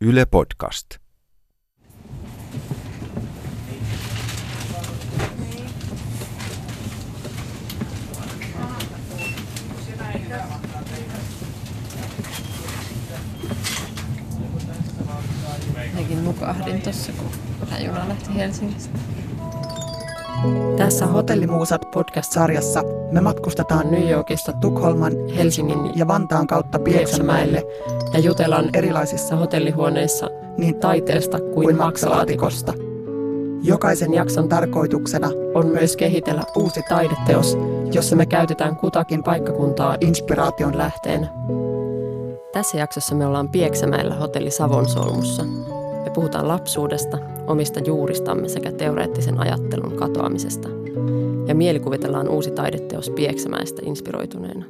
Yle Podcast. Jotenkin nukahdin tuossa, kun tämä juna lähti Helsingistä. Tässä Hotellimuusat podcast-sarjassa me matkustetaan New Yorkista Tukholman, Helsingin ja Vantaan kautta Pieksämäelle ja jutellaan erilaisissa hotellihuoneissa niin taiteesta kuin maksalaatikosta. Jokaisen jakson tarkoituksena on myös kehitellä uusi taideteos, jossa me käytetään kutakin paikkakuntaa inspiraation lähteenä. Tässä jaksossa me ollaan Pieksämäellä hotelli Savonsolmussa. Puhutaan lapsuudesta, omista juuristamme sekä teoreettisen ajattelun katoamisesta. Ja mielikuvitellaan uusi taideteos Pieksämäestä inspiroituneena.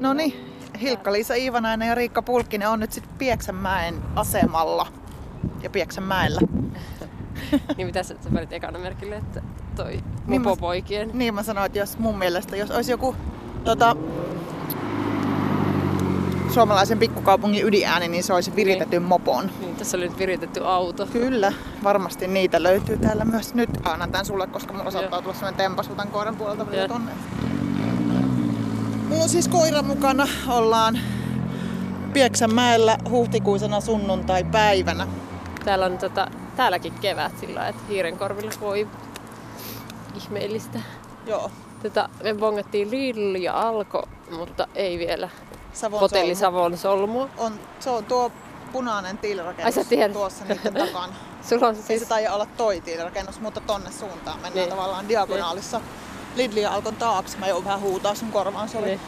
No niin, Hilkka-Liisa Iivanainen ja Riikka Pulkkinen on nyt sitten Pieksämäen asemalla ja Pieksämäellä. niin mitä sä, sä välit ekana merkille, että toi Niin mä- mopopoikien... Niin mä sanoin, että jos mun mielestä, jos olisi joku tota, suomalaisen pikkukaupungin ydinääni, niin se olisi viritetyn mopon. Niin, tässä oli nyt viritetty auto. Kyllä, varmasti niitä löytyy täällä myös nyt. Annan tän sulle, koska mulla saattaa Joo. tulla sellainen tempasutan koiran puolelta vielä tonne. Mulla on siis koira mukana. Ollaan Pieksämäellä huhtikuisena sunnuntai-päivänä. Täällä on tota, täälläkin kevät sillä että hiirenkorvilla voi ihmeellistä. Joo, Tätä, me bongattiin Lidl ja Alko, mutta ei vielä Savon hotelli solmu. Savon solmua. On, se on tuo punainen tiilirakennus Ai sä tiedät. tuossa niiden takana. Sulla on Ei siis... se taida olla toi tiilirakennus, mutta tonne suuntaan mennään Niin. tavallaan diagonaalissa. Lidl ja Alkon taakse. Mä joudun vähän huutaa sun korvaan, sori. Niin.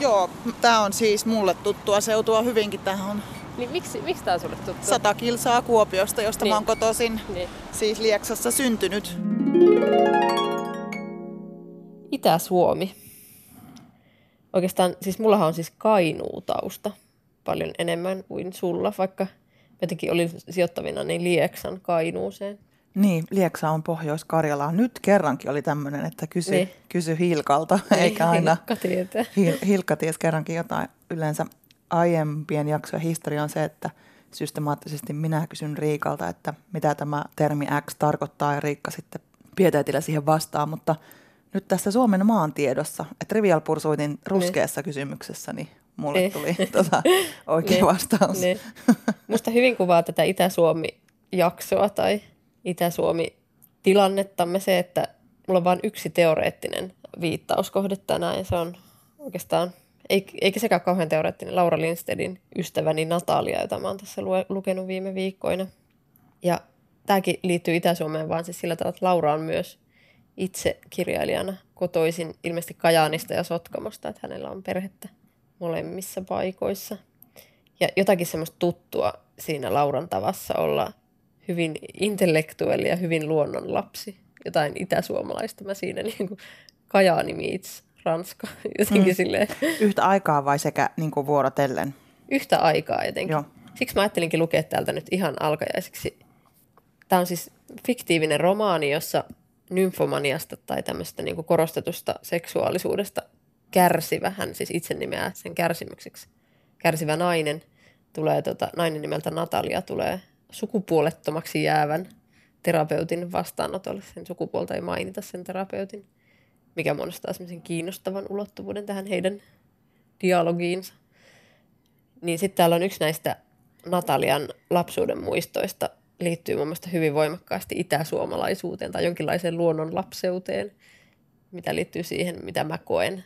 Joo, tää on siis mulle tuttua seutua hyvinkin. Tähän on Niin miksi, miksi tää on sulle tuttu? 100 kilsaa Kuopiosta, josta Niin. mä oon kotoisin. Niin. Siis Lieksassa syntynyt. Itä-Suomi. Oikeastaan, siis mullahan on siis Kainuutausta paljon enemmän kuin sulla, vaikka jotenkin olin sijoittavina niin Lieksan Kainuuseen. Niin, Lieksa on Pohjois-Karjalaa. Nyt kerrankin oli tämmöinen, että kysy, Niin. kysy Hilkalta, eikä aina. Hilkka tietää. Hil- Hilkka ties kerrankin jotain. Yleensä aiempien jaksojen historia on se, että systemaattisesti minä kysyn Riikalta, että mitä tämä termi X tarkoittaa ja Riikka sitten pieteetillä siihen vastaa, mutta nyt tässä Suomen maantiedossa, että Trivial Pursuitin ruskeassa kysymyksessä, niin mulle Niin. tuli tota, oikea Niin. vastaus. Niin. Musta hyvin kuvaa tätä Itä-Suomi-jaksoa tai Itä-Suomi-tilannettamme se, että mulla on vain yksi teoreettinen viittauskohde tänään ja se on oikeastaan, ei- eikä sekään kauhean teoreettinen, Laura Lindstedin ystäväni Natalia, jota mä oon tässä lue- lukenut viime viikkoina. Ja tämäkin liittyy Itä-Suomeen vaan siis sillä tavalla, että Laura on myös itse kirjailijana kotoisin ilmeisesti Kajaanista ja Sotkamosta, että hänellä on perhettä molemmissa paikoissa. Ja jotakin semmoista tuttua siinä Lauran tavassa olla hyvin intellektuelli ja hyvin luonnonlapsi. Jotain itäsuomalaista mä siinä niin kuin Kajaani meets Ranska. Jotenkin mm. silleen Yhtä aikaa vai sekä niin kuin vuorotellen? yhtä aikaa jotenkin. Joo. Siksi mä ajattelinkin lukea täältä nyt ihan alkajaisiksi. Tämä on siis fiktiivinen romaani, jossa nymfomaniasta tai tämmöistä niin korostetusta seksuaalisuudesta kärsivä, hän siis itse nimeää sen kärsimykseksi, kärsivä nainen, tulee tota, nainen nimeltä Natalia, tulee sukupuolettomaksi jäävän terapeutin vastaanotolle. Sen sukupuolta ei mainita sen terapeutin, mikä muodostaa semmoisen kiinnostavan ulottuvuuden tähän heidän dialogiinsa. Niin sitten täällä on yksi näistä Natalian lapsuuden muistoista liittyy mun mielestä hyvin voimakkaasti itäsuomalaisuuteen tai jonkinlaiseen luonnon lapseuteen, mitä liittyy siihen, mitä mä koen,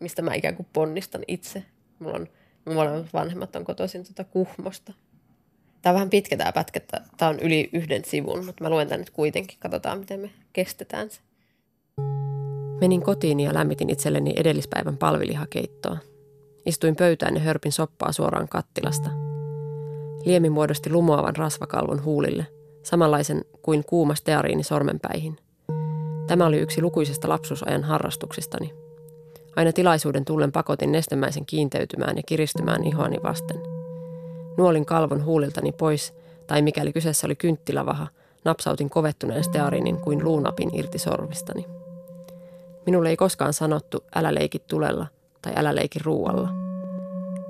mistä mä ikään kuin ponnistan itse. Mulla on, molemmat vanhemmat on kotoisin tuota Kuhmosta. Tämä on vähän pitkä tämä pätkä, tämä on yli yhden sivun, mutta mä luen tämän nyt kuitenkin. Katsotaan, miten me kestetään se. Menin kotiin ja lämmitin itselleni edellispäivän palvilihakeittoa. Istuin pöytään ja hörpin soppaa suoraan kattilasta. Liemi muodosti lumoavan rasvakalvon huulille, samanlaisen kuin kuuma steariini sormenpäihin. Tämä oli yksi lukuisista lapsuusajan harrastuksistani. Aina tilaisuuden tullen pakotin nestemäisen kiinteytymään ja kiristymään ihoani vasten. Nuolin kalvon huuliltani pois, tai mikäli kyseessä oli kynttilävaha, napsautin kovettuneen steariinin kuin luunapin irti sormistani. Minulle ei koskaan sanottu, älä leiki tulella tai älä leiki ruualla.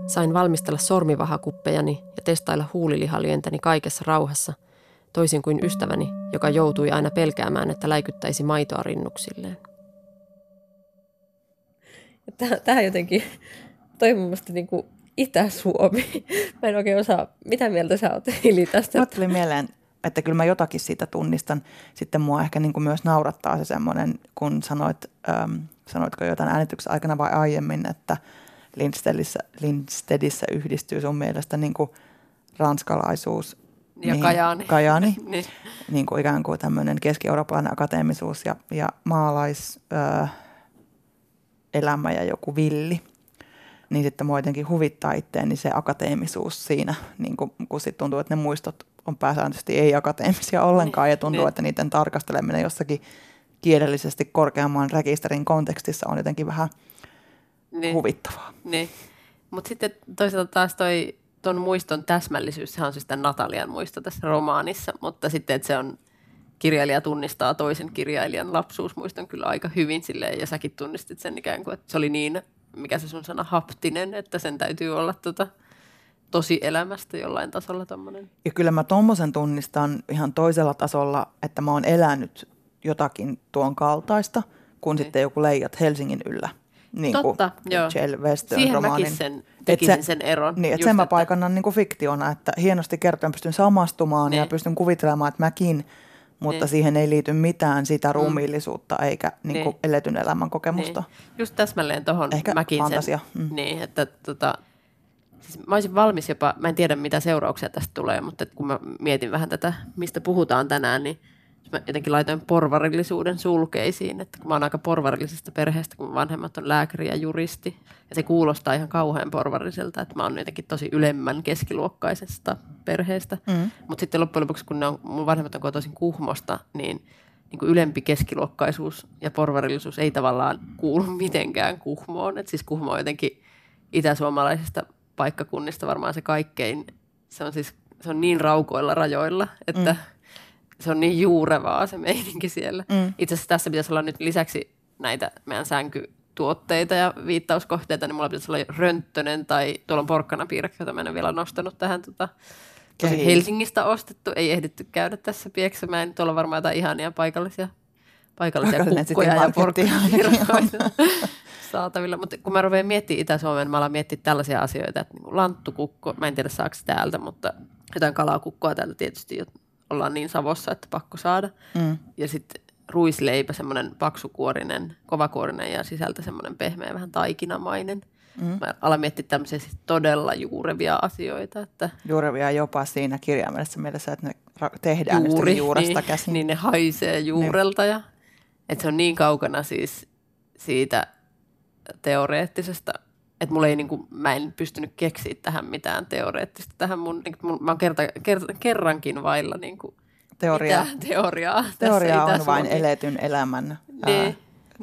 Sain valmistella sormivahakuppejani ja testailla huulilihalyöntäni kaikessa rauhassa, toisin kuin ystäväni, joka joutui aina pelkäämään, että läikyttäisi maitoa rinnuksilleen. Tähän jotenkin, toi mun mielestä niin kuin Itä-Suomi. Mä en oikein osaa, mitä mieltä sä oot Hili tästä? Mä tuli mieleen, että kyllä mä jotakin siitä tunnistan. Sitten mua ehkä niin kuin myös naurattaa se semmoinen, kun sanoit, ähm, sanoitko jotain äänityksen aikana vai aiemmin, että Lindstedissä, Lindstedissä yhdistyy sun mielestä niin kuin ranskalaisuus ja mihin, Kajaani. Kajaani niin. niin kuin ikään kuin tämmöinen keski-eurooppalainen akateemisuus ja, ja maalais, äh, elämä ja joku villi – niin sitten mua jotenkin huvittaa itteen niin se akateemisuus siinä, niin kun, kun sitten tuntuu, että ne muistot on pääsääntöisesti ei-akateemisia ollenkaan ja tuntuu, niin. että niiden tarkasteleminen jossakin kielellisesti korkeamman rekisterin kontekstissa on jotenkin vähän niin. huvittavaa. Niin. Mutta sitten toisaalta taas toi tuon muiston täsmällisyys, sehän on siis tämän Natalian muisto tässä romaanissa, mutta sitten, että se on kirjailija tunnistaa toisen kirjailijan lapsuusmuiston kyllä aika hyvin silleen, ja säkin tunnistit sen ikään kuin, että se oli niin mikä se sun sana, haptinen, että sen täytyy olla tota, tosi elämästä jollain tasolla tommonen. Ja kyllä mä tommosen tunnistan ihan toisella tasolla, että mä oon elänyt jotakin tuon kaltaista, kun niin. sitten joku leijat Helsingin yllä. Niin Totta, joo. Jill Western Siihen romaanin. mäkin sen, tekisin sen eron. Niin, että sen mä paikannan niin kuin fiktiona, että hienosti kertoen pystyn samastumaan niin. ja pystyn kuvittelemaan, että mäkin – mutta niin. siihen ei liity mitään sitä mm. ruumiillisuutta eikä niin kuin niin. eletyn elämän kokemusta. Niin. Just täsmälleen tuohon mäkin fantasia. sen. Mm. Niin, että tota, siis mä olisin valmis jopa, mä en tiedä mitä seurauksia tästä tulee, mutta kun mä mietin vähän tätä, mistä puhutaan tänään, niin mä jotenkin laitoin porvarillisuuden sulkeisiin, että kun mä oon aika porvarillisesta perheestä, kun vanhemmat on lääkäri ja juristi, ja se kuulostaa ihan kauhean porvarilliselta, että mä oon jotenkin tosi ylemmän keskiluokkaisesta perheestä, mm. mutta sitten loppujen lopuksi, kun ne on, mun vanhemmat on kotoisin Kuhmosta, niin niin kuin ylempi keskiluokkaisuus ja porvarillisuus ei tavallaan kuulu mitenkään Kuhmoon, että siis Kuhmo on jotenkin itäsuomalaisista paikkakunnista varmaan se kaikkein, se on siis se on niin raukoilla rajoilla, että mm se on niin juurevaa se meininki siellä. Mm. Itse asiassa tässä pitäisi olla nyt lisäksi näitä meidän sänkytuotteita ja viittauskohteita, niin mulla pitäisi olla rönttönen tai tuolla on porkkanapiirakka, jota mä en ole vielä nostanut tähän tota, tosi Helsingistä ostettu. Ei ehditty käydä tässä pieksämään. Tuolla on varmaan jotain ihania paikallisia, paikallisia kukkoja ja porkkanapiirakkoja saatavilla. Mutta kun mä rupean miettimään Itä-Suomen, mä alan miettiä tällaisia asioita, että niin lanttukukko, mä en tiedä saako täältä, mutta jotain kalakukkoa täältä tietysti ollaan niin Savossa, että pakko saada. Mm. Ja sitten ruisleipä, semmoinen paksukuorinen, kovakuorinen ja sisältä semmoinen pehmeä, vähän taikinamainen. Mm. Mä alan miettiä tämmöisiä siis todella juurevia asioita. Että juurevia jopa siinä kirjaimellisessä mielessä, että ne tehdään Juuri, juuresta niin, käsin. Niin ne haisee juurelta. Niin. Ja, että se on niin kaukana siis siitä teoreettisesta että mulla ei, niin kuin, mä en pystynyt keksiä tähän mitään teoreettista. Tähän mun, niin kuin, mä oon kerta, kerta, kerrankin vailla niin kuin, Teoria. teoriaa. Teoria on vain eletyn elämän ne, ää,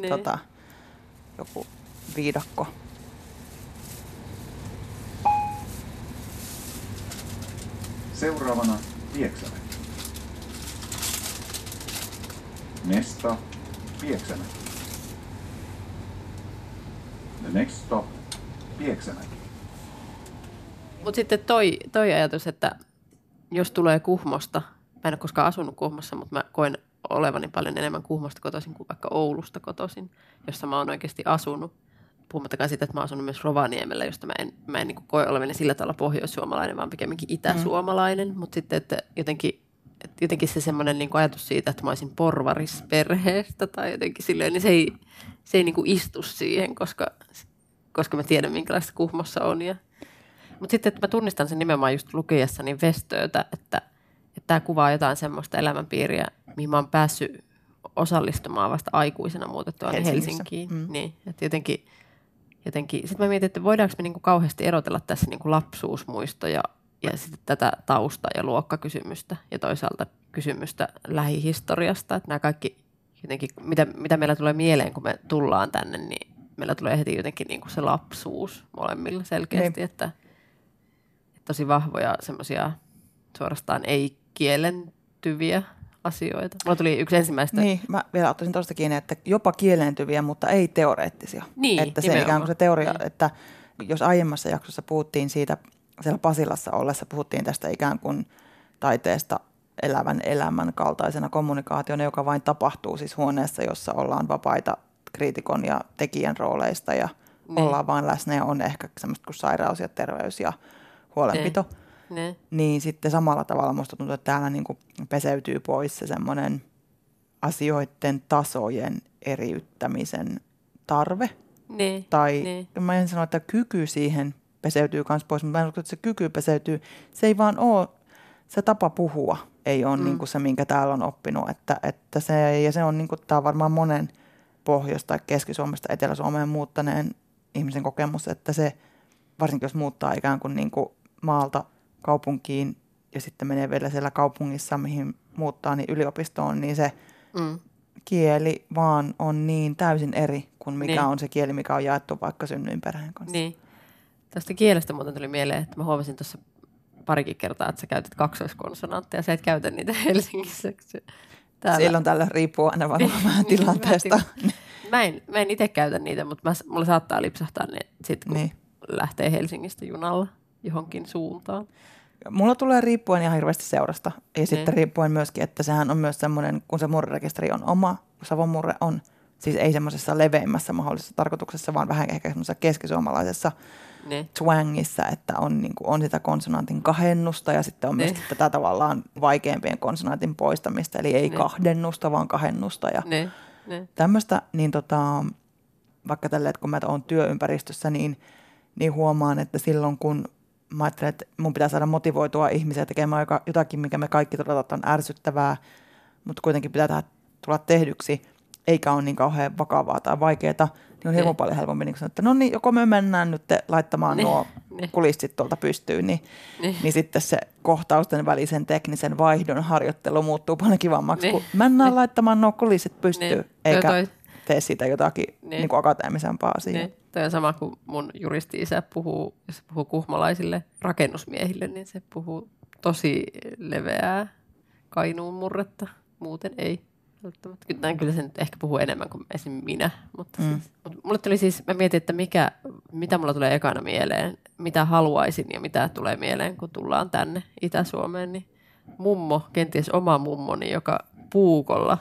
ne. Tota, joku viidakko. Seuraavana Pieksämäki. Mesta Pieksämäki. The next stop Pieksämäki. Mutta sitten toi, toi ajatus, että jos tulee Kuhmosta, mä en ole koskaan asunut Kuhmossa, mutta mä koen olevani paljon enemmän Kuhmosta kotoisin kuin vaikka Oulusta kotoisin, jossa mä oon oikeasti asunut. Puhumattakaan siitä, että mä oon asunut myös Rovaniemellä, josta mä en, mä en niin koe olevani sillä tavalla pohjoissuomalainen, vaan pikemminkin itäsuomalainen. Mm. Mutta sitten, että jotenkin, että jotenkin se semmoinen niin ajatus siitä, että mä olisin porvarisperheestä tai jotenkin silleen, niin se ei, se ei niin istu siihen, koska koska mä tiedän, minkälaista Kuhmossa on. Ja... Mutta sitten, että mä tunnistan sen nimenomaan just lukiessani Vestöötä, että, että tämä kuvaa jotain semmoista elämänpiiriä, mihin mä oon päässyt osallistumaan vasta aikuisena muutettua Helsinkiin. Mm. Niin, että jotenkin, jotenkin. Sitten mä mietin, että voidaanko me niinku kauheasti erotella tässä niinku lapsuusmuistoja ja sitten tätä tausta- ja luokkakysymystä ja toisaalta kysymystä lähihistoriasta. Että nämä kaikki jotenkin, mitä, mitä meillä tulee mieleen, kun me tullaan tänne, niin meillä tulee heti jotenkin niin kuin se lapsuus molemmilla selkeästi, niin. että, että tosi vahvoja semmoisia suorastaan ei-kielentyviä asioita. Mulla tuli yksi ensimmäistä. Niin, mä vielä ottaisin tuosta kiinni, että jopa kielentyviä, mutta ei teoreettisia. Niin, Että se ikään kuin se teoria, niin. että Jos aiemmassa jaksossa puhuttiin siitä, siellä Pasilassa ollessa puhuttiin tästä ikään kuin taiteesta elävän elämän kaltaisena kommunikaationa, joka vain tapahtuu siis huoneessa, jossa ollaan vapaita kriitikon ja tekijän rooleista ja Niin. ollaan vaan läsnä ja on ehkä semmoista kuin sairaus ja terveys ja huolenpito. Ne. Niin sitten samalla tavalla musta tuntuu, että täällä niin kuin peseytyy pois se semmoinen asioiden tasojen eriyttämisen tarve. Ne. Tai Niin. mä en sano, että kyky siihen peseytyy myös pois, mutta mä en usko, että se kyky peseytyy. Se ei vaan ole, se tapa puhua ei ole mm. niin kuin se, minkä täällä on oppinut. Että, että se, ja se on, niin kuin, tämä on varmaan monen Pohjois- tai Keski-Suomesta Etelä-Suomeen muuttaneen ihmisen kokemus, että se, varsinkin jos muuttaa ikään kuin, niin kuin maalta kaupunkiin ja sitten menee vielä siellä kaupungissa, mihin muuttaa, niin yliopistoon, niin se Mm. kieli vaan on niin täysin eri kuin mikä Niin. on se kieli, mikä on jaettu vaikka synnyinperheen kanssa. Niin. Tästä kielestä muuten tuli mieleen, että mä huomasin tuossa parikin kertaa, että sä käytät kaksoiskonsonantteja. Sä et käytä niitä Helsingissä. Täällä. Silloin tällä riippuu aina varmaan Niin, vähän tilanteesta. Mä en, mä en itse käytä niitä, mutta mä, mulla saattaa lipsahtaa ne sit, kun Niin. lähtee Helsingistä junalla johonkin suuntaan. Mulla tulee riippuen ihan hirveästi seurasta. Ja sitten Niin. riippuen myöskin, että sehän on myös semmoinen, kun se murrerekisteri on oma, kun Savon murre on, siis ei semmoisessa leveimmässä mahdollisessa tarkoituksessa, vaan vähän ehkä semmoisessa keskisuomalaisessa Ne. twangissa, että on, niin kuin, on sitä konsonantin kahennusta ja sitten on Niin. myöskin tätä tavallaan vaikeampien konsonantin poistamista, eli ei Niin. kahdennusta, vaan kahennusta ja Ne. Ne. tämmöistä, niin tota, vaikka tälle, että kun mä oon työympäristössä, niin, niin huomaan, että silloin kun mä ajattelen, että mun pitää saada motivoitua ihmisiä tekemään jotakin, mikä me kaikki todetaan, että on ärsyttävää, mutta kuitenkin pitää tehdä, tulla tehdyksi, eikä ole niin kauhean vakavaa tai vaikeaa, niin on hirveän Niin. paljon helpompi niin sanoa, että no niin, joko me mennään nyt laittamaan Niin, nuo niin. kulissit tuolta pystyyn, niin, Niin. niin sitten se kohtausten välisen teknisen vaihdon harjoittelu muuttuu paljon kivammaksi, Niin. kun mennään Niin. laittamaan nuo kulissit pystyyn, Niin. eikä Toi- tee siitä jotakin Niin. niin. Niin akateemisempaa asiaa. Niin. Toi on sama kuin mun juristi-isä puhuu, jos se puhuu kuhmalaisille rakennusmiehille, niin se puhuu tosi leveää kainuun murretta. Muuten ei välttämättä. Kyllä, näin kyllä se nyt ehkä puhuu enemmän kuin esim. minä. Mutta Mm. siis, mutta mulle tuli siis, mä mietin, että mikä, mitä mulla tulee ekana mieleen, mitä haluaisin ja mitä tulee mieleen, kun tullaan tänne Itä-Suomeen, niin mummo, kenties oma mummoni, joka puukolla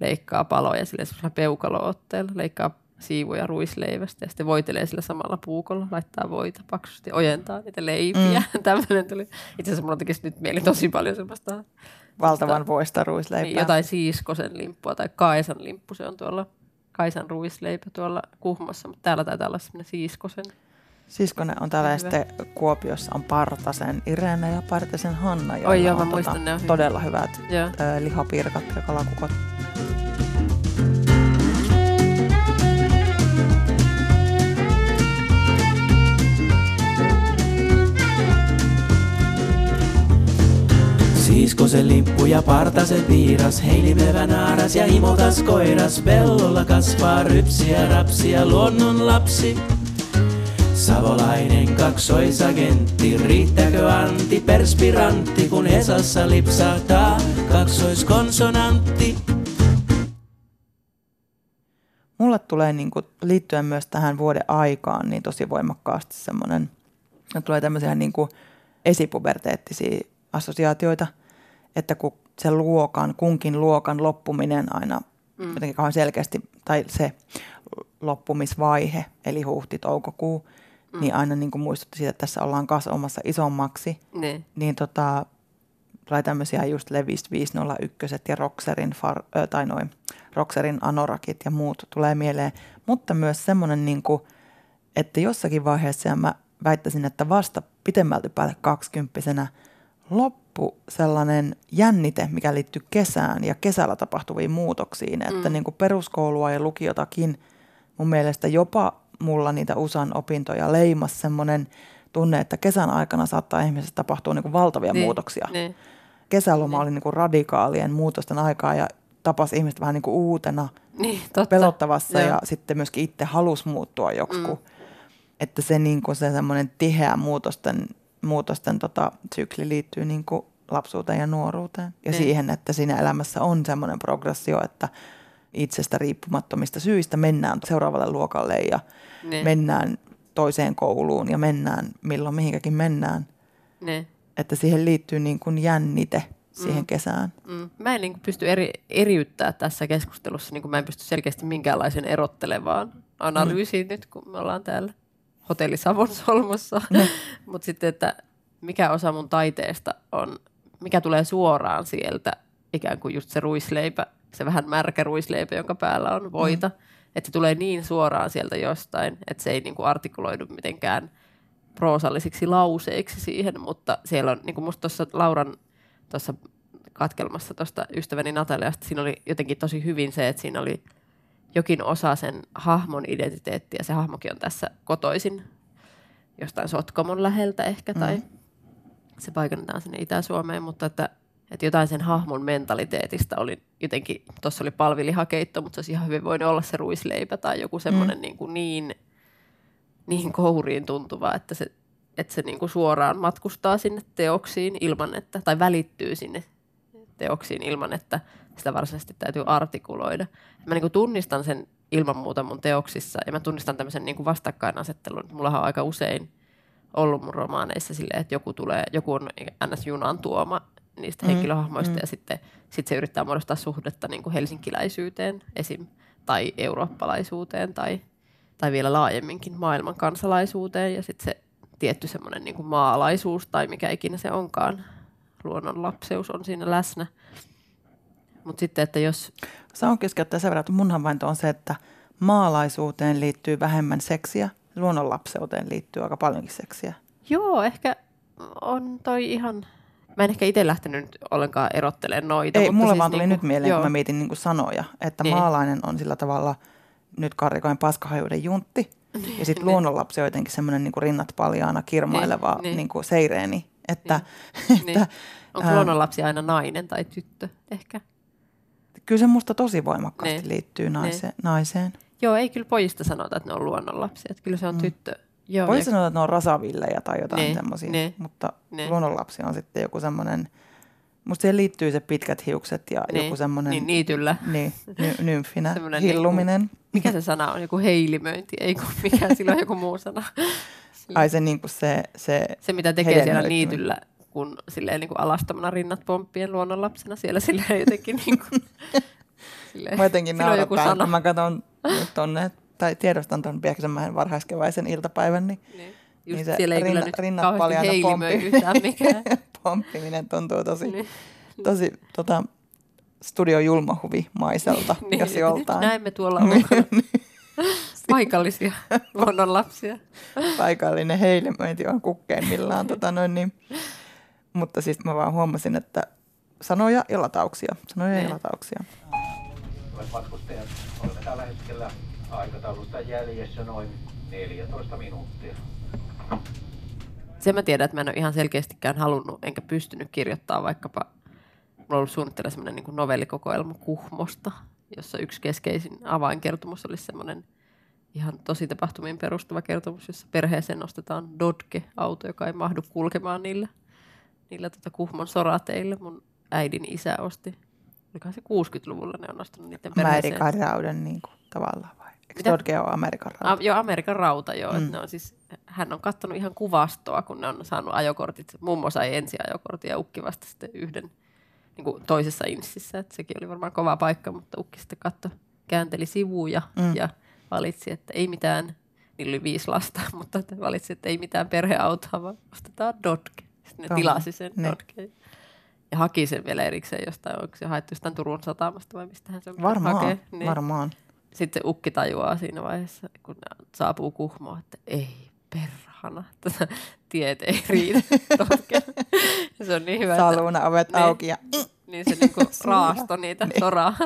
leikkaa paloja semmoisella peukalootteella, leikkaa siivuja ruisleivästä ja sitten voitelee sillä samalla puukolla, laittaa voita paksusti, ojentaa niitä leipiä. Mm. Tämmöinen tuli. Itse asiassa mulla tekisi nyt mieli tosi paljon semmoista Valtavan voista ruisleipää. niin, jotain Siiskosen limppua tai Kaisan limppu, se on tuolla Kaisan ruisleipä tuolla Kuhmossa, mutta täällä taitaa olla semmoinen Siiskosen. Siskonen on täällä ja sitten Kuopiossa on Partasen Irene ja Partasen Hanna. joilla Oi joo, on mä muistan, ne on todella hyvät Joo. ö, lihapirkat ja kalakukot. Siiskosen limppu ja partasen viiras, heilimevä naaras ja imokas koiras, pellolla kasvaa rypsiä rapsia, luonnon lapsi. Savolainen kaksoisagentti, riittääkö anti perspirantti, kun Hesassa lipsahtaa kaksoiskonsonantti. Mulle tulee niin kuin, liittyen myös tähän vuoden aikaan niin tosi voimakkaasti semmoinen, että tulee tämmöisiä niin kuin esipuberteettisia assosiaatioita, että kun se luokan, kunkin luokan loppuminen aina mm. jotenkin kauhean selkeästi, tai se loppumisvaihe, eli huhti-toukokuu, mm. niin aina niin kuin muistutti siitä, että tässä ollaan kasvamassa isommaksi, Niin. niin tota, tulee tämmöisiä just Levis 501 ja Roxerin, far, ö, tai noin, Roxerin anorakit ja muut tulee mieleen. Mutta myös semmoinen, niin kuin, että jossakin vaiheessa, ja mä väittäisin, että vasta pitemmälti päälle kaksikymppisenä, loppu sellainen jännite, mikä liittyy kesään ja kesällä tapahtuviin muutoksiin. Että niin kuin peruskoulua ja lukiotakin mun mielestä jopa mulla niitä USAn opintoja leimas semmoinen tunne, että kesän aikana saattaa ihmisessä tapahtua niin kuin valtavia Niin, muutoksia. Niin. Kesäloma oli niin kuin radikaalien muutosten aikaa ja tapasi ihmiset vähän niin kuin uutena, Niin, totta. pelottavassa Joo. ja sitten myöskin itse halusi muuttua joksikin. Mm. Että se, niin kuin se semmoinen tiheä muutosten, muutosten tota, sykli liittyy niin kuin lapsuuteen ja nuoruuteen. Ja Niin. siihen, että siinä elämässä on semmoinen progressio, että itsestä riippumattomista syistä mennään seuraavalle luokalle ja Niin. mennään toiseen kouluun ja mennään milloin mihinkäkin mennään. Ne. Että siihen liittyy niin kuin jännite siihen mm. kesään. Mm. Mä en niin kuin pysty eri, eriyttää tässä keskustelussa, niin kuin mä en pysty selkeästi minkäänlaisen erottelevaan analyysiin mm. nyt, kun me ollaan täällä hotelli Savon solmussa. Mm. Mutta sitten, että mikä osa mun taiteesta on, mikä tulee suoraan sieltä, ikään kuin just se ruisleipä, se vähän märkä ruisleipä, jonka päällä on voita. Mm. Että se tulee niin suoraan sieltä jostain, että se ei niin kuin artikuloidu mitenkään proosallisiksi lauseiksi siihen, mutta siellä on, niin kuin musta tuossa Lauran tuossa katkelmassa tuosta ystäväni Nataliasta, siinä oli jotenkin tosi hyvin se, että siinä oli jokin osa sen hahmon identiteettiä. Se hahmokin on tässä kotoisin jostain Sotkomon läheltä ehkä, tai mm. se paikannetaan sinne Itä-Suomeen, mutta että, että jotain sen hahmon mentaliteetista oli jotenkin, tuossa oli palvilihakeitto, mutta se olisi ihan hyvin voinut olla se ruisleipä tai joku semmoinen mm. niin, kuin niin, niin kouriin tuntuva, että se että se niinku suoraan matkustaa sinne teoksiin ilman, että, tai välittyy sinne teoksiin ilman, että sitä varsinaisesti täytyy artikuloida. Mä niinku tunnistan sen ilman muuta mun teoksissa ja mä tunnistan tämmöisen niinku vastakkainasettelun. Mulla on aika usein ollut mun romaaneissa silleen, että joku tulee, joku on ns. junan tuoma niistä mm, henkilöhahmoista mm. ja sitten sit se yrittää muodostaa suhdetta niin kuin helsinkiläisyyteen esim. tai eurooppalaisuuteen tai, tai vielä laajemminkin maailman kansalaisuuteen ja sitten se tietty semmoinen niin maalaisuus tai mikä ikinä se onkaan. Luonnonlapseus on siinä läsnä. Mutta sitten, että jos... Saan keskeyttää sen verran, että mun havainto on se, että maalaisuuteen liittyy vähemmän seksiä, luonnonlapseuteen liittyy aika paljonkin seksiä. Joo, ehkä on toi ihan... Mä en ehkä itse lähtenyt ollenkaan erottelemaan noita. Ei, mutta mulle siis vaan tuli niin kuin, nyt mieleen, joo. kun mä mietin niin kuin sanoja, että niin. maalainen on sillä tavalla nyt karrikoin paskahajuuden juntti, niin, ja sitten niin. luonnonlapsi on jotenkin semmoinen niin rinnat paljaana kirmaileva niin, niin. Niin seireeni. Että, niin. että, niin. Onko luonnonlapsi aina nainen tai tyttö ehkä? Kyllä se musta tosi voimakkaasti niin. liittyy naise, niin. naiseen. Joo, ei kyllä pojista sanota, että ne on luonnonlapsia. Että kyllä se on mm. tyttö. Joo, Pojista sanota, että ne on rasavillejä tai jotain niin. semmoisia, niin. mutta niin. luonnonlapsi on sitten joku semmoinen – Musta siihen liittyy se pitkät hiukset ja niin, joku semmoinen... Niin, niityllä. Niin, ny, nymfinä, hilluminen. Niin kuin, mikä se sana on? Joku heilimöinti, ei kun mikä, sillä on joku muu sana. Ai se, niin kuin se, se... Se, mitä tekee siellä niityllä, kun silleen niin kuin alastomana rinnat pomppien luonnonlapsena siellä silleen jotenkin niin kuin, silleen, Mä jotenkin naurattaa, kun mä katson tonne, tai tiedostan tuon Pieksämäen varhaiskeväisen iltapäivän, niin, niin. Just niin se siellä ei rinna, rinnat paljaana pomppi, pomppiminen tuntuu tosi, niin. tosi tota, studio julmahuvimaiselta, niin, jos joltain. Näemme tuolla niin, niin. paikallisia luonnonlapsia. Paikallinen heilimöinti on kukkeimmillaan. tota noin, niin. Mutta siis mä vaan huomasin, että sanoja ja latauksia. Sanoja ja niin. latauksia. Matkustajat, olemme tällä hetkellä aikataulusta jäljessä noin 14 minuuttia. Sen mä tiedän, että mä en ole ihan selkeästikään halunnut, enkä pystynyt kirjoittaa vaikkapa, mulla on ollut suunnitteilla semmoinen niin novellikokoelma Kuhmosta, jossa yksi keskeisin avainkertomus olisi semmoinen ihan tosi tapahtumiin perustuva kertomus, jossa perheeseen nostetaan Dodge-auto, joka ei mahdu kulkemaan niillä, niillä tota Kuhmon sorateilla. Mun äidin isä osti, olikohan se 60-luvulla ne on nostanut niiden perheeseen. Amerikan rauden niin kuin, tavallaan vai? Eikö Dodge ole Amerikan rauta? A, joo, Amerikan rauta, joo. Mm. ne on siis, hän on katsonut ihan kuvastoa, kun ne on saanut ajokortit. Mummo sai ensi ajokortin ja Ukki vasta sitten yhden niin kuin toisessa inssissä. Että sekin oli varmaan kova paikka, mutta Ukki sitten katto, käänteli sivuja mm. ja valitsi, että ei mitään, niillä oli viisi lasta, mutta valitsi, että ei mitään perheautoa, vaan ostetaan Dodge. Sitten ne tilasi sen ne. Dodge. Ja haki sen vielä erikseen jostain, onko se haettu jostain Turun satamasta vai mistä hän se on Varmaan, hakee. Niin. varmaan sitten ukki tajuaa siinä vaiheessa, kun saapuu kuhmoa, että ei perhana, että tiet ei riitä. se on niin hyvä. Saluna ovet niin, auki ja... Niin se niinku raasto niitä niin. soraa,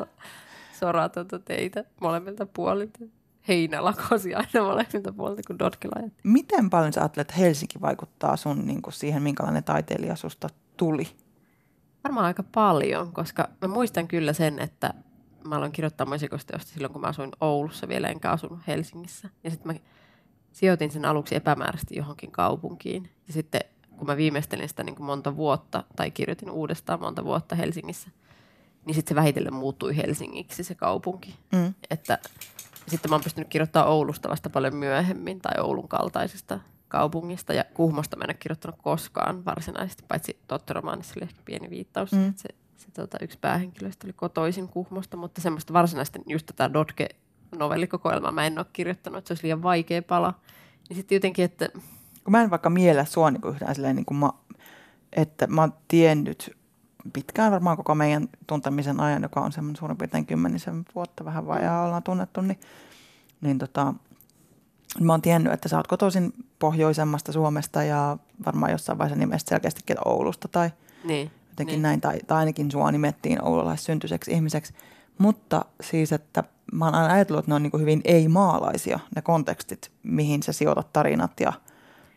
soraa tuota teitä molemmilta puolilta. Heinä lakosi aina molemmilta puolilta, kun Dotkela Miten paljon sä ajattelet, että Helsinki vaikuttaa sun niin kuin siihen, minkälainen taiteilija susta tuli? Varmaan aika paljon, koska mä muistan kyllä sen, että mä aloin kirjoittaa musikosteosta silloin, kun mä asuin Oulussa vielä, enkä asunut Helsingissä. Ja sitten mä sijoitin sen aluksi epämääräisesti johonkin kaupunkiin. Ja sitten kun mä viimeistelin sitä niin kuin monta vuotta, tai kirjoitin uudestaan monta vuotta Helsingissä, niin sitten se vähitellen muuttui Helsingiksi se kaupunki. Mm. Että Sitten mä oon pystynyt kirjoittamaan Oulusta vasta paljon myöhemmin tai Oulun kaltaisesta kaupungista ja Kuhmosta mä en ole kirjoittanut koskaan varsinaisesti, paitsi Tottoromaanissa oli ehkä pieni viittaus, mm. että se, se tota, yksi päähenkilöistä oli kotoisin Kuhmosta, mutta semmoista varsinaisesti just tätä Dotke novellikokoelmaa mä en ole kirjoittanut, että se olisi liian vaikea pala. Niin sitten jotenkin, että... Kun mä en vaikka miellä sua niin kuin yhtään silleen, niin kuin mä, että mä oon tiennyt pitkään varmaan koko meidän tuntemisen ajan, joka on semmoinen suurin piirtein kymmenisen vuotta vähän vajaa ollaan tunnettu, niin, niin tota, mä oon tiennyt, että sä oot kotoisin pohjoisemmasta Suomesta ja varmaan jossain vaiheessa nimestä selkeästikin Oulusta tai Niin, jotenkin niin. näin, tai, tai ainakin sua nimettiin oululaissyntyseksi ihmiseksi. Mutta siis, että mä oon aina ajatellut, että ne on niin kuin hyvin ei-maalaisia ne kontekstit, mihin sä sijoitat tarinat ja,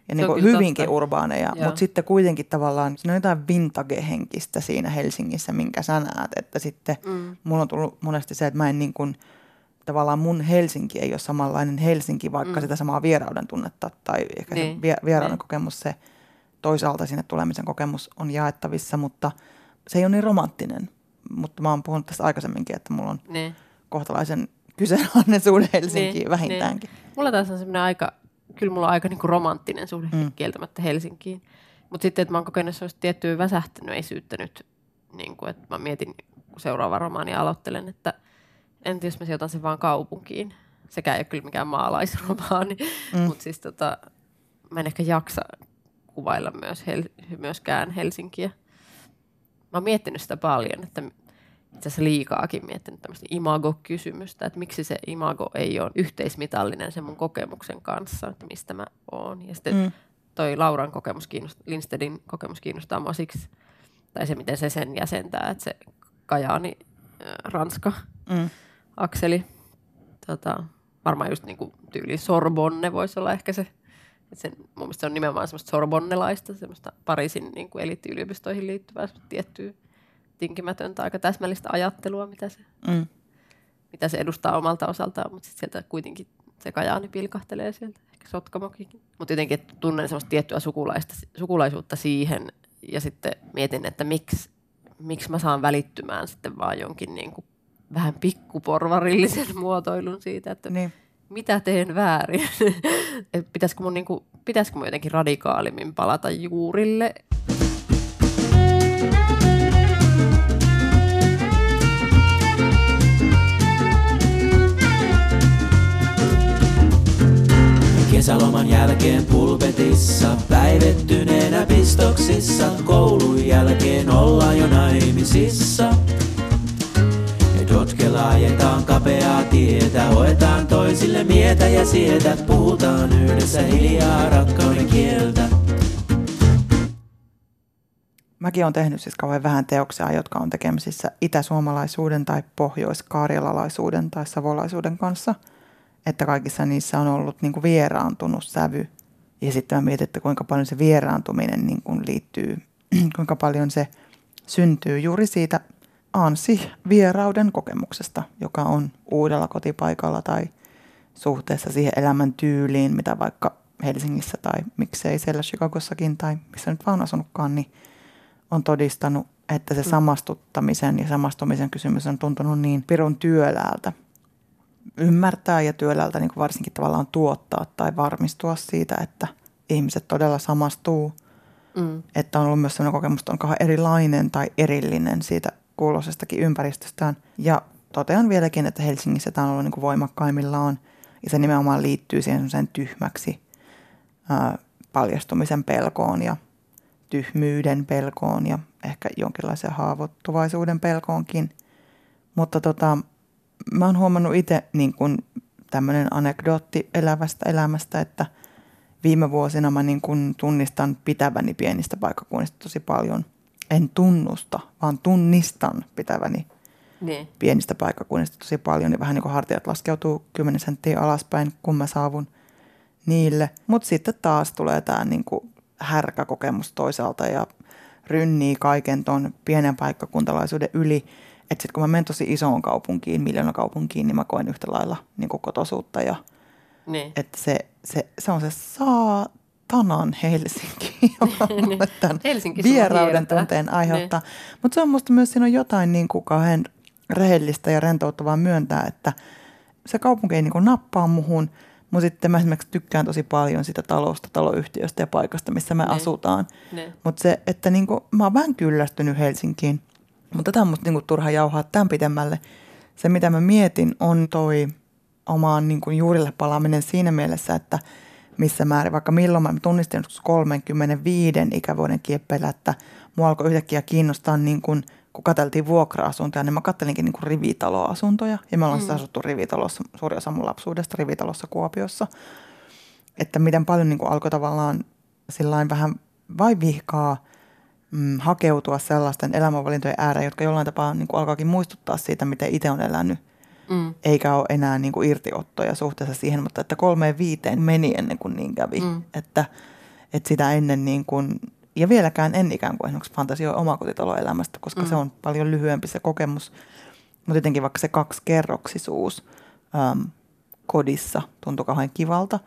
ja niin on kuin hyvinkin totta. urbaaneja. Joo. Mutta sitten kuitenkin tavallaan siinä on jotain vintage-henkistä siinä Helsingissä, minkä sä näet. Että sitten mm. mulla on tullut monesti se, että mä en niin kuin, tavallaan mun Helsinki ei ole samanlainen Helsinki, vaikka mm. sitä samaa vierauden tunnetta tai ehkä niin. Niin, se vie- vierauden niin. kokemus, se toisaalta sinne tulemisen kokemus on jaettavissa, mutta se ei ole niin romanttinen. Mutta mä oon puhunut tästä aikaisemminkin, että mulla on Niin. kohtalaisen kyseenalainen suhde Helsinkiin Niin, vähintäänkin. Niin. Mulla taas on semmoinen aika, kyllä mulla on aika niinku romanttinen suhde mm. kieltämättä Helsinkiin. Mutta sitten, että mä oon kokenut sellaista tiettyä väsähtyneisyyttä nyt, niin kuin, että mä mietin, kun seuraava romaani aloittelen, että en tiedä, jos mä sijoitan sen vaan kaupunkiin. Sekään ei ole kyllä mikään maalaisromaani, mm. mutta siis tota, mä en ehkä jaksa kuvailla myös Hel- myöskään Helsinkiä. Mä oon miettinyt sitä paljon, että itse asiassa liikaakin miettinyt tämmöistä imago-kysymystä, että miksi se imago ei ole yhteismitallinen sen mun kokemuksen kanssa, että mistä mä oon. Ja sitten mm. toi Lauran kokemus kiinnostaa, Lindstedin kokemus kiinnostaa mua siksi, tai se miten se sen jäsentää, että se Kajaani, äh, Ranska, Mm. akseli, tota, varmaan just niinku tyyli Sorbonne voisi olla ehkä se, että sen, mun mielestä se on nimenomaan semmoista sorbonnelaista, semmoista Pariisin niin kuin eliittiyliopistoihin liittyvää tiettyä tinkimätöntä, aika täsmällistä ajattelua, mitä se, Mm. mitä se edustaa omalta osaltaan, mutta sitten sieltä kuitenkin se kajaani pilkahtelee sieltä, ehkä Sotkamokin. Mutta jotenkin että tunnen semmoista tiettyä sukulaista, sukulaisuutta siihen ja sitten mietin, että miksi, miksi mä saan välittymään sitten vaan jonkin niin kuin vähän pikkuporvarillisen muotoilun siitä, että Niin. mitä teen väärin. Pitäisikö, mun niinku, pitäisikö mun jotenkin radikaalimmin palata juurille. Kesäloman jälkeen pulpetissa, päivettyneenä pistoksissa, koulun jälkeen ollaan jo naimisissa. Dotkella ajetaan kapeaa tietä, hoetaan toisille mietä ja sietä, puhutaan yhdessä hiljaa rakkauden kieltä. Mäkin olen tehnyt siis kauhean vähän teoksia, jotka on tekemisissä itäsuomalaisuuden tai pohjoiskarjalalaisuuden tai savolaisuuden kanssa. Että kaikissa niissä on ollut niin kuin vieraantunut sävy. Ja sitten mä mietin, että kuinka paljon se vieraantuminen niin kuin liittyy, kuinka paljon se syntyy juuri siitä ansi-vierauden kokemuksesta, joka on uudella kotipaikalla tai suhteessa siihen elämän tyyliin, mitä vaikka Helsingissä tai miksei siellä Chicagossakin tai missä nyt vaan asunutkaan, niin on todistanut, että se samastuttamisen ja samastumisen kysymys on tuntunut niin pirun työläältä ymmärtää ja työläältä niin kuin varsinkin tavallaan tuottaa tai varmistua siitä, että ihmiset todella samastuu. Mm. Että on ollut myös sellainen kokemus, että on kauhean erilainen tai erillinen siitä kuuloisestakin ympäristöstään. Ja totean vieläkin, että Helsingissä tämä on ollut niin kuin voimakkaimmillaan ja se nimenomaan liittyy siihen sen tyhmäksi ää, paljastumisen pelkoon ja tyhmyyden pelkoon ja ehkä jonkinlaisen haavoittuvaisuuden pelkoonkin. Mutta tota, mä oon huomannut itse niin kuin tämmöinen anekdootti elävästä elämästä, että viime vuosina mä niin kuin tunnistan pitäväni pienistä paikkakunnista tosi paljon. En tunnusta, vaan tunnistan pitäväni Niin. pienistä paikkakunnista tosi paljon, niin vähän niin kuin hartiat laskeutuu 10 senttiä alaspäin, kun mä saavun niille. Mutta sitten taas tulee tämä niin kuin härkäkokemus toisaalta ja rynnii kaiken ton pienen paikkakuntalaisuuden yli. Että sitten kun mä menen tosi isoon kaupunkiin, miljoonakaupunkiin, niin mä koen yhtä lailla niin kuin kotosuutta ja Niin. että se, se, se on se saatanan Helsinki, joka mulle tämän Helsinki sulla vierauden tunteen aiheuttaa. Mutta se on musta myös, siinä on jotain niin kuin kauhean rehellistä ja rentouttavaa myöntää, että se kaupunki ei niin kuin nappaa muhun, mutta sitten mä esimerkiksi tykkään tosi paljon sitä talosta, taloyhtiöstä ja paikasta, missä me Ne. asutaan. Mutta se, että niin kuin, mä oon vähän kyllästynyt Helsinkiin, mutta tätä on musta niin kuin turha jauhaa tämän pitemmälle. Se, mitä mä mietin, on toi omaan niin kuin juurille palaaminen siinä mielessä, että missä määrin, vaikka milloin mä tunnistin joskus 35 ikävuoden kieppeillä, että mua alkoi yhtäkkiä kiinnostaa, niin kuin, kun katseltiin vuokra-asuntoja, niin mä kattelinkin niin kuin rivitaloasuntoja. Ja me ollaan mm. asuttu rivitalossa, suuri osa mun lapsuudesta rivitalossa Kuopiossa. Että miten paljon niin kuin alkoi tavallaan sillain vähän vai vihkaa mm, hakeutua sellaisten elämänvalintojen ääreen, jotka jollain tapaa niin kuin alkaakin muistuttaa siitä, miten itse on elänyt Mm. eikä ole enää niin kuin irtiottoja suhteessa siihen, mutta että kolmeen viiteen meni ennen kuin niin kävi. Mm. Että, että sitä ennen niin kuin, ja vieläkään en ikään kuin esimerkiksi fantasioi omakotitaloelämästä, koska mm. se on paljon lyhyempi se kokemus. Mutta jotenkin vaikka se kaksikerroksisuus äm, kodissa tuntui kauhean kivalta.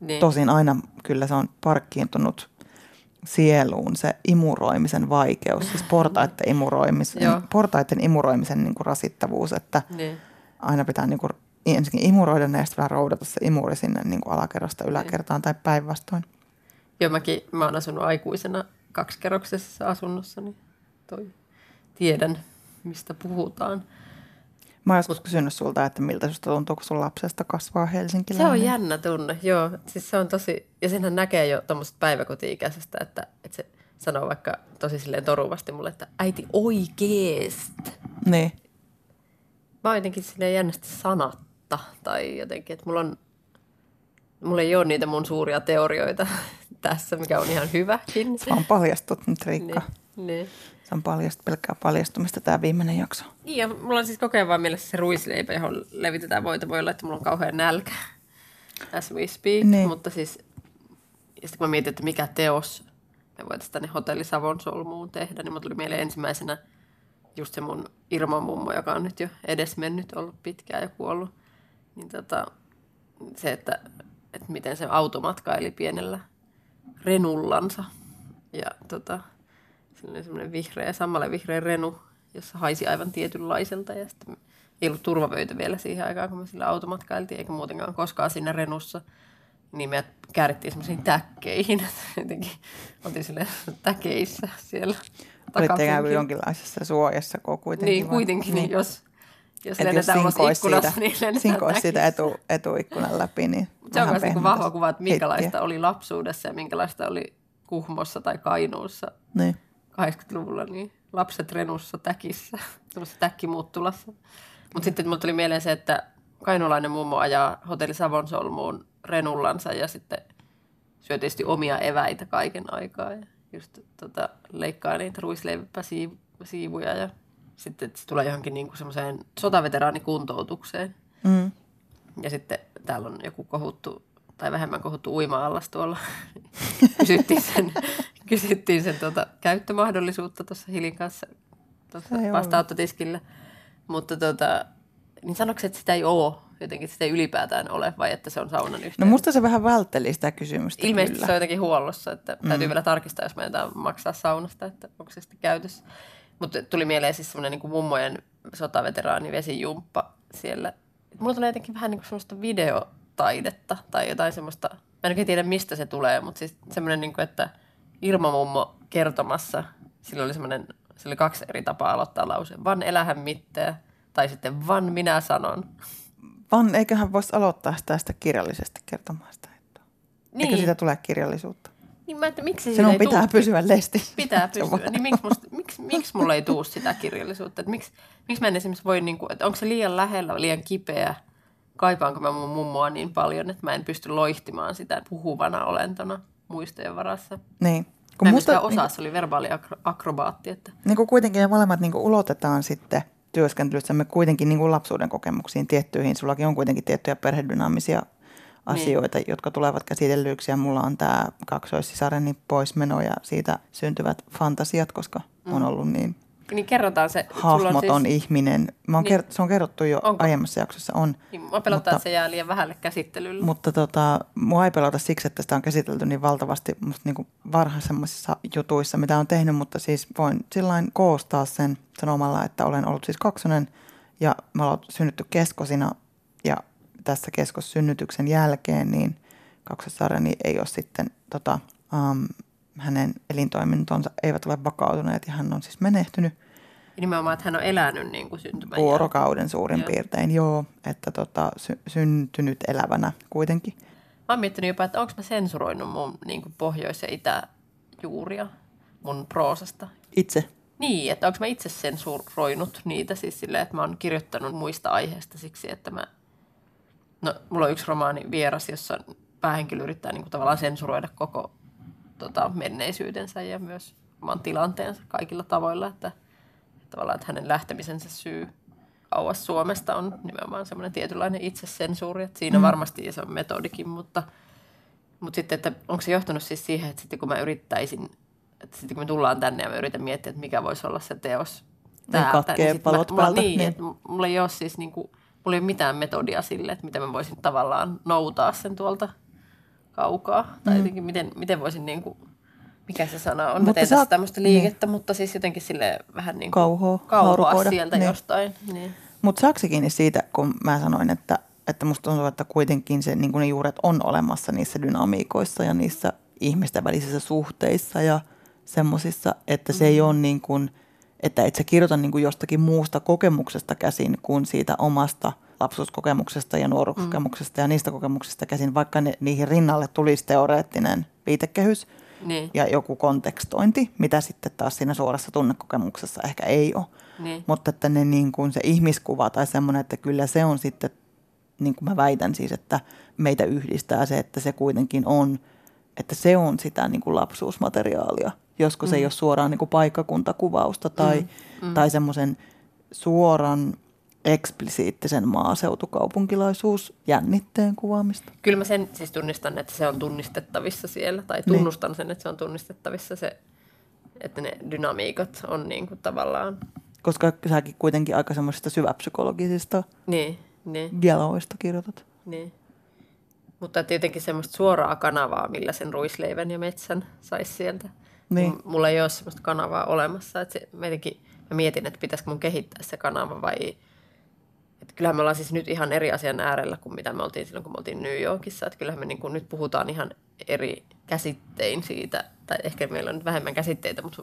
Niin. Tosin aina kyllä se on parkkiintunut sieluun se imuroimisen vaikeus, siis portaiden imuroimisen, Joo. portaiden imuroimisen niin kuin rasittavuus, että Niin. aina pitää niin kuin ensinnäkin imuroida ne ja sitten vähän roudata se imuri sinne niin kuin alakerrasta yläkertaan tai päinvastoin. Joo, mäkin, mä oon asunut aikuisena kaksikerroksisessa asunnossa, niin toi tiedän, mistä puhutaan. Mä oon joskus kysynyt sulta, että miltä susta tuntuu, kun sun lapsesta kasvaa Se helsinkiläinen. on jännä tunne, joo. Siis se on tosi, ja senhän näkee jo tuommoisesta päiväkoti-ikäisestä, että, että se sanoo vaikka tosi silleen toruvasti mulle, että äiti oikeesti. Niin. Mä oon jotenkin silleen jännästi sanatta, tai jotenkin, että mulla on, mulla ei ole niitä mun suuria teorioita tässä, mikä on ihan hyväkin. Se on paljastut nyt, Riikka. Niin, niin. Se on paljast, pelkkää paljastumista tämä viimeinen jakso. Niin, ja mulla on siis koko ajan vaan mielessä se ruisleipä, johon levitetään voita. Voi olla, että mulla on kauhean nälkä as we speak. Niin. Mutta siis, ja sitten kun mä mietin, että mikä teos me voitaisiin tänne Hotelli Savon solmuun tehdä, niin mulla tuli mieleen ensimmäisenä just se mun Irman mummo, joka on nyt jo edesmennyt, ollut pitkään ja kuollut. Niin tota, se, että, että miten se automatkaili pienellä renullansa. Ja tota, semmoinen vihreä, sammalle vihreä renu, jossa haisi aivan tietynlaiselta. Ja sitten ei ollut turvavöitä vielä siihen aikaan, kun me sillä automatkailtiin, eikä muutenkaan koskaan siinä renussa. Niin me käärittiin semmoisiin täkkeihin. Jotenkin oltiin sille täkeissä siellä Olitte ikään kuin jonkinlaisessa suojassa, kun kuitenkin. Niin, kuitenkin, niin. jos, jos Et jos lennetään ulos sinkois ikkunasta, siitä, niin lennetään sinkois siitä etu, etuikkunan läpi, niin Se on myös niin pehmentäisi vahva kuva, että minkälaista hittiä. oli lapsuudessa ja minkälaista oli Kuhmossa tai Kainuussa Niin. 80-luvulla, niin lapset renussa täkissä, tämmöisessä täkkimuuttulassa. Mutta sitten mulle tuli mieleen se, että kainulainen mummo ajaa hotelli Savon solmuun renullansa ja sitten syö tietysti omia eväitä kaiken aikaa ja just tota, leikkaa niitä ruisleipäsiivuja ja sitten se tulee johonkin niinku semmoiseen sotaveteraanikuntoutukseen. Mm. Ja sitten täällä on joku kohuttu tai vähemmän kohuttu uima-allas tuolla. kysyttiin sen, kysyttiin sen tuota, käyttömahdollisuutta tuossa Hilin kanssa tuossa vastaanottotiskillä. Mutta tota, niin sanoksi, että sitä ei ole jotenkin, sitä ei ylipäätään ole, vai että se on saunan yhteydessä? No musta se vähän vältteli sitä kysymystä Ilmeisesti kyllä. se on jotenkin huollossa, että mm. täytyy vielä tarkistaa, jos meidän maksaa saunasta, että onko se sitten käytössä. Mutta tuli mieleen siis semmoinen niin mummojen sotaveteraani vesijumppa siellä. Mulla tulee jotenkin vähän niin kuin semmoista videotaidetta tai jotain semmoista, mä en oikein tiedä mistä se tulee, mutta siis semmoinen, niin kuin, että Irma mummo kertomassa, sillä oli semmoinen, sillä oli kaksi eri tapaa aloittaa lause. Van elähän mitään tai sitten van minä sanon. Vaan eiköhän voisi aloittaa sitä, sitä kirjallisesti kertomaan sitä. Että. Niin. Eikö siitä tule kirjallisuutta? Niin mä että miksi Sinun ei pitää tuu- pysyä lestissä. Pitää pysyä. Niin miksi, musta, miksi, miksi mulla ei tuu sitä kirjallisuutta? Että miksi, miksi mä en esimerkiksi voi, niin kuin, että onko se liian lähellä, liian kipeä? Kaipaanko mä mun mummoa niin paljon, että mä en pysty loihtimaan sitä puhuvana olentona muistojen varassa? Niin. Kun mä en musta, osaa, se oli verbaali akro- akrobaatti. Että, niin kuin kuitenkin me molemmat niin kuin ulotetaan sitten työskentelyssämme kuitenkin niin kuin lapsuuden kokemuksiin tiettyihin. Sullakin on kuitenkin tiettyjä perhedynaamisia asioita, niin. jotka tulevat käsitellyiksi. Ja mulla on tämä kaksoissisareni poismeno ja siitä syntyvät fantasiat, koska mm. on ollut niin niin kerrotaan se. sulla hahmoton on siis, ihminen. Mä oon Niin. kert- se on kerrottu jo Onko? aiemmassa jaksossa, on. Niin, mä pelottaa, että se jää liian vähälle käsittelylle. Mutta tota, mua ei pelota siksi, että sitä on käsitelty niin valtavasti musta niin varhaisemmissa jutuissa, mitä on tehnyt, mutta siis voin sillain koostaa sen sanomalla, että olen ollut siis kaksonen ja mä olen synnytty keskosina ja tässä keskossynnytyksen jälkeen, niin kaksosarjani ei ole sitten tota, um, hänen elintoimintonsa eivät ole vakautuneet ja hän on siis menehtynyt Ja nimenomaan, että hän on elänyt niin kuin syntymän vuorokauden suurin Joo. piirtein, joo, että tota, sy- syntynyt elävänä kuitenkin. Mä oon miettinyt jopa, että onko mä sensuroinut mun niin kuin pohjois- ja itäjuuria mun proosasta. Itse Niin, että onko mä itse sensuroinut niitä siis silleen, että mä oon kirjoittanut muista aiheista siksi, että mä... No, mulla on yksi romaani Vieras, jossa päähenkilö yrittää niin kuin tavallaan sensuroida koko tota, menneisyytensä ja myös oman tilanteensa kaikilla tavoilla, että, että tavallaan että hänen lähtemisensä syy kauas Suomesta on nimenomaan semmoinen tietynlainen itsesensuuri, että siinä mm. varmasti ja se on metodikin, mutta, mutta sitten, että onko se johtanut siis siihen, että sitten kun mä yrittäisin, että sitten kun me tullaan tänne ja mä yritän miettiä, että mikä voisi olla se teos täältä, katkee sit palot mä, mulla, päältä, niin, niin. että mulla ei ole siis niin kuin, mulla ei ole mitään metodia sille, että miten mä voisin tavallaan noutaa sen tuolta kaukaa. Tai Mm. jotenkin miten, miten voisin niin kuin, mikä se sana on. Mä Mutta teen sä- tässä tämmöistä liikettä, mutta siis jotenkin sille vähän niin kuin Kauhoa, kauhoa sieltä niin. jostain. Niin. Mutta saako kiinni siitä, kun mä sanoin, että, että musta tuntuu, että kuitenkin se, niin ne juuret on olemassa niissä dynamiikoissa ja niissä ihmisten välisissä suhteissa ja semmoisissa, että se ei ole niin kuin, että et sä kirjoita niin kuin jostakin muusta kokemuksesta käsin kuin siitä omasta lapsuuskokemuksesta ja nuoruuskokemuksesta ja niistä kokemuksista käsin, vaikka ne, niihin rinnalle tulisi teoreettinen viitekehys Niin. ja joku kontekstointi, mitä sitten taas siinä suorassa tunnekokemuksessa ehkä ei ole. Niin. Mutta että ne niin kuin se ihmiskuva tai semmoinen, että kyllä se on sitten, niin kuin mä väitän siis, että meitä yhdistää se, että se kuitenkin on, että se on sitä niin kuin lapsuusmateriaalia, joskus mm. ei ole suoraan niin kuin paikkakuntakuvausta tai, mm. Mm. tai semmoisen suoran eksplisiittisen maaseutukaupunkilaisuus jännitteen kuvaamista. Kyllä mä sen siis tunnistan, että se on tunnistettavissa siellä, tai Niin. tunnustan sen, että se on tunnistettavissa se, että ne dynamiikat on niin kuin tavallaan, Koska säkin kuitenkin aika semmoisista syväpsykologisista niin, niin, jaloista kirjoitat. niin. Mutta että jotenkin semmoista suoraa kanavaa, millä sen ruisleivän ja metsän saisi sieltä. Niin. M- Mulla ei ole semmoista kanavaa olemassa, että se, mä, jotenkin, mä mietin, että pitäisikö mun kehittää se kanava vai... Että kyllähän me ollaan siis nyt ihan eri asian äärellä kuin mitä me oltiin silloin, kun me oltiin New Yorkissa. Että kyllähän me niin kuin nyt puhutaan ihan eri käsittein siitä, tai ehkä meillä on nyt vähemmän käsitteitä, mutta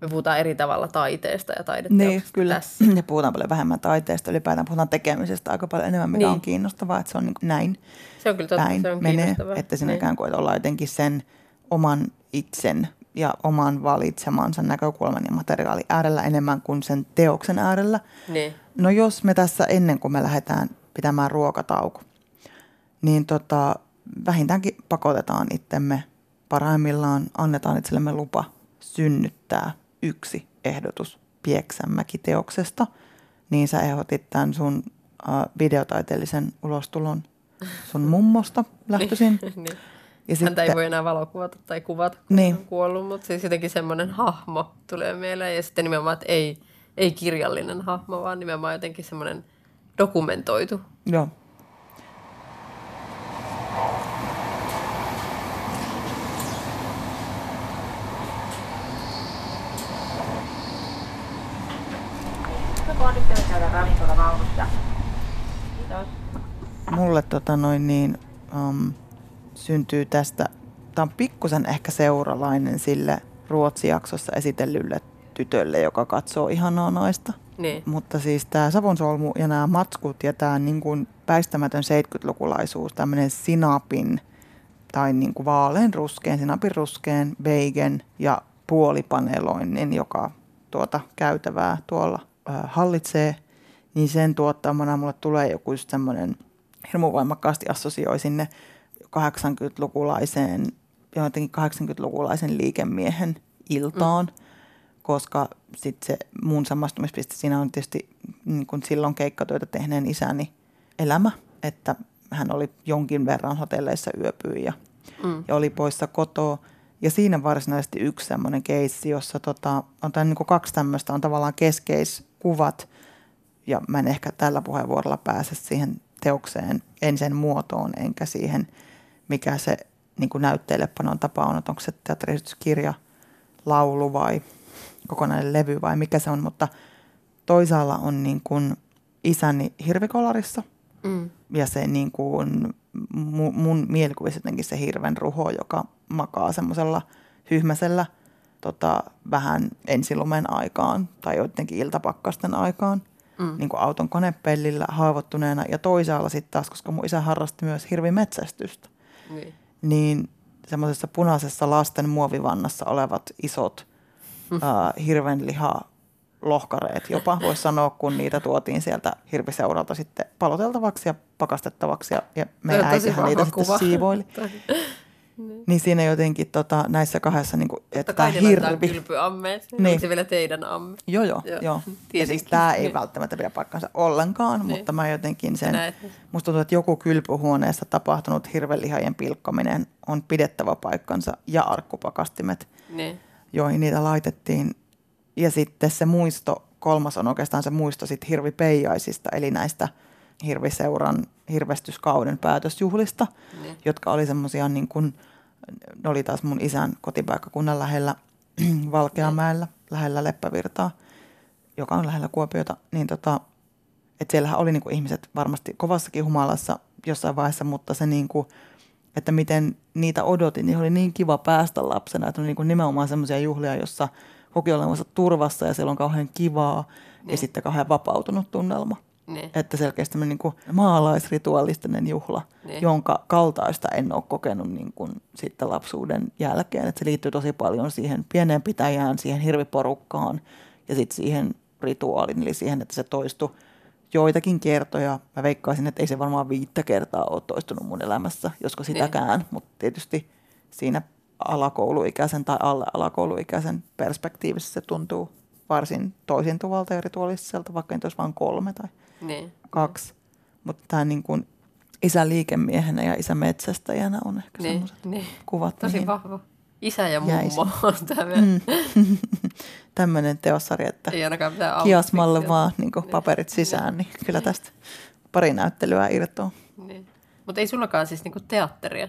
me puhutaan eri tavalla taiteesta ja taideteoksesta Niin, kyllä. tässä. Ja puhutaan paljon vähemmän taiteesta, ylipäätään puhutaan tekemisestä aika paljon enemmän, mikä Niin. on kiinnostavaa, että se on niin näin Se on kyllä totta, päin se on menee, kiinnostavaa. että siinä Niin. ikään kuin ollaan jotenkin sen oman itsen ja oman valitsemansa näkökulman ja materiaalin äärellä enemmän kuin sen teoksen äärellä. Niin. No jos me tässä ennen kuin me lähdetään pitämään ruokatauko, niin tota, vähintäänkin pakotetaan itsemme, parhaimmillaan annetaan itsellemme lupa synnyttää yksi ehdotus Pieksämäki-teoksesta, niin sä ehdotit tämän sun äh, videotaiteellisen ulostulon sun mummosta lähtöisin. niin. Ja Häntä ei voi enää valokuvata tai kuvata, kun Niin. on kuollut, mutta siis jotenkin semmoinen hahmo tulee mieleen. Ja sitten nimenomaan, että ei, ei kirjallinen hahmo, vaan nimenomaan jotenkin semmoinen dokumentoitu. Joo. Mulle tota noin niin, um, syntyy tästä, tämä on pikkusen ehkä seuralainen sille Ruotsi-jaksossa esitellylle tytölle, joka katsoo ihanaa naista. Niin. Mutta siis tämä savonsolmu ja nämä matskut ja tämä niin kuin väistämätön 70-lukulaisuus, tämmöinen sinapin tai niin kuin vaalean ruskeen, sinapin ruskeen, beigen ja puolipaneloinnin, joka tuota käytävää tuolla ö, hallitsee, niin sen tuottamana mulle tulee joku just semmoinen hirmu voimakkaasti assosioi sinne 80-lukulaiseen, jotenkin 80-lukulaisen liikemiehen iltaan, mm. koska sitten se mun samastumispiste siinä on tietysti niin kun silloin keikkatyötä tehneen isäni elämä, että hän oli jonkin verran hotelleissa yöpyi ja, mm. ja oli poissa kotoa. Ja siinä varsinaisesti yksi semmoinen keissi, jossa tota, on tämän, niin kuin kaksi tämmöistä, on tavallaan keskeiskuvat, ja mä en ehkä tällä puheenvuorolla pääse siihen teokseen, en sen muotoon, enkä siihen, mikä se niin kuin näytteilepanon tapa on, että onko se teatterisytyskirja, laulu vai kokonainen levy vai mikä se on, mutta toisaalla on niin kuin isäni hirvikolarissa Mm. Ja se niin kuin, mun, mun mielikuvissa jotenkin se hirven ruho, joka makaa semmoisella hyhmäsellä tota, vähän ensilumen aikaan tai joidenkin iltapakkasten aikaan. Mm. Niin kuin auton konepellillä haavoittuneena ja toisaalla sitten taas, koska mun isä harrasti myös hirvimetsästystä, Niin. niin semmoisessa punaisessa lasten muovivannassa olevat isot äh, hirvenliha lohkareet jopa, voisi sanoa, kun niitä tuotiin sieltä hirviseuralta sitten paloteltavaksi ja pakastettavaksi ja, ja meidän äitihän niitä vahva sitten kuva. siivoili. Niin siinä jotenkin tota, näissä kahdessa, niin kuin, että tämä hirvi, kylpyammeet. Niin. Niin. se vielä teidän amme? Joo, joo, Joo. Ja siis tämä ei Niin. välttämättä pidä paikkansa ollenkaan, Niin. mutta mä jotenkin sen, näet musta tuntuu, että joku kylpyhuoneessa tapahtunut hirvelihajien pilkkominen on pidettävä paikkansa ja arkkupakastimet, Niin. joihin niitä laitettiin. Ja sitten se muisto, kolmas on oikeastaan se muisto sit hirvipeijaisista, eli näistä hirviseuran hirvestyskauden päätösjuhlista, Niin. jotka oli semmoisia niin kuin, ne oli taas mun isän kotipaikkakunnan lähellä Valkeamäellä, lähellä Leppävirtaa, joka on lähellä Kuopiota, niin tota, että siellähän oli niinku ihmiset varmasti kovassakin humalassa jossain vaiheessa, mutta se niinku, että miten niitä odotin, niin oli niin kiva päästä lapsena, että on niinku nimenomaan semmoisia juhlia, jossa koki olevansa turvassa ja siellä on kauhean kivaa ja sitten kauhean vapautunut tunnelma. Niin. Että selkeästi niin kuin maalaisritualistinen juhla, Niin. jonka kaltaista en ole kokenut niin kuin sitten lapsuuden jälkeen. Että se liittyy tosi paljon siihen pieneen pitäjään, siihen hirviporukkaan ja sitten siihen rituaalin, eli siihen, että se toistui joitakin kertoja. Mä veikkaisin, että ei se varmaan viittä kertaa ole toistunut mun elämässä, josko sitäkään, mutta tietysti siinä alakouluikäisen tai alle alakouluikäisen perspektiivissä se tuntuu varsin toisintuvalta ja rituaaliselta, vaikka nyt olisi vain kolme tai Niin. kaksi. Mutta tämä niin kuin isä liikemiehenä ja isä metsästäjänä on ehkä Niin. semmoiset niin. kuvat. Tosi mihin- vahva. Isä ja mummo on tämä. Mm. Tämmöinen teossari, että Ei kiasmalle vaan niin kuin paperit sisään, niin kyllä tästä pari näyttelyä irtoaa. Niin. Mutta ei sullakaan siis niinku teatteria.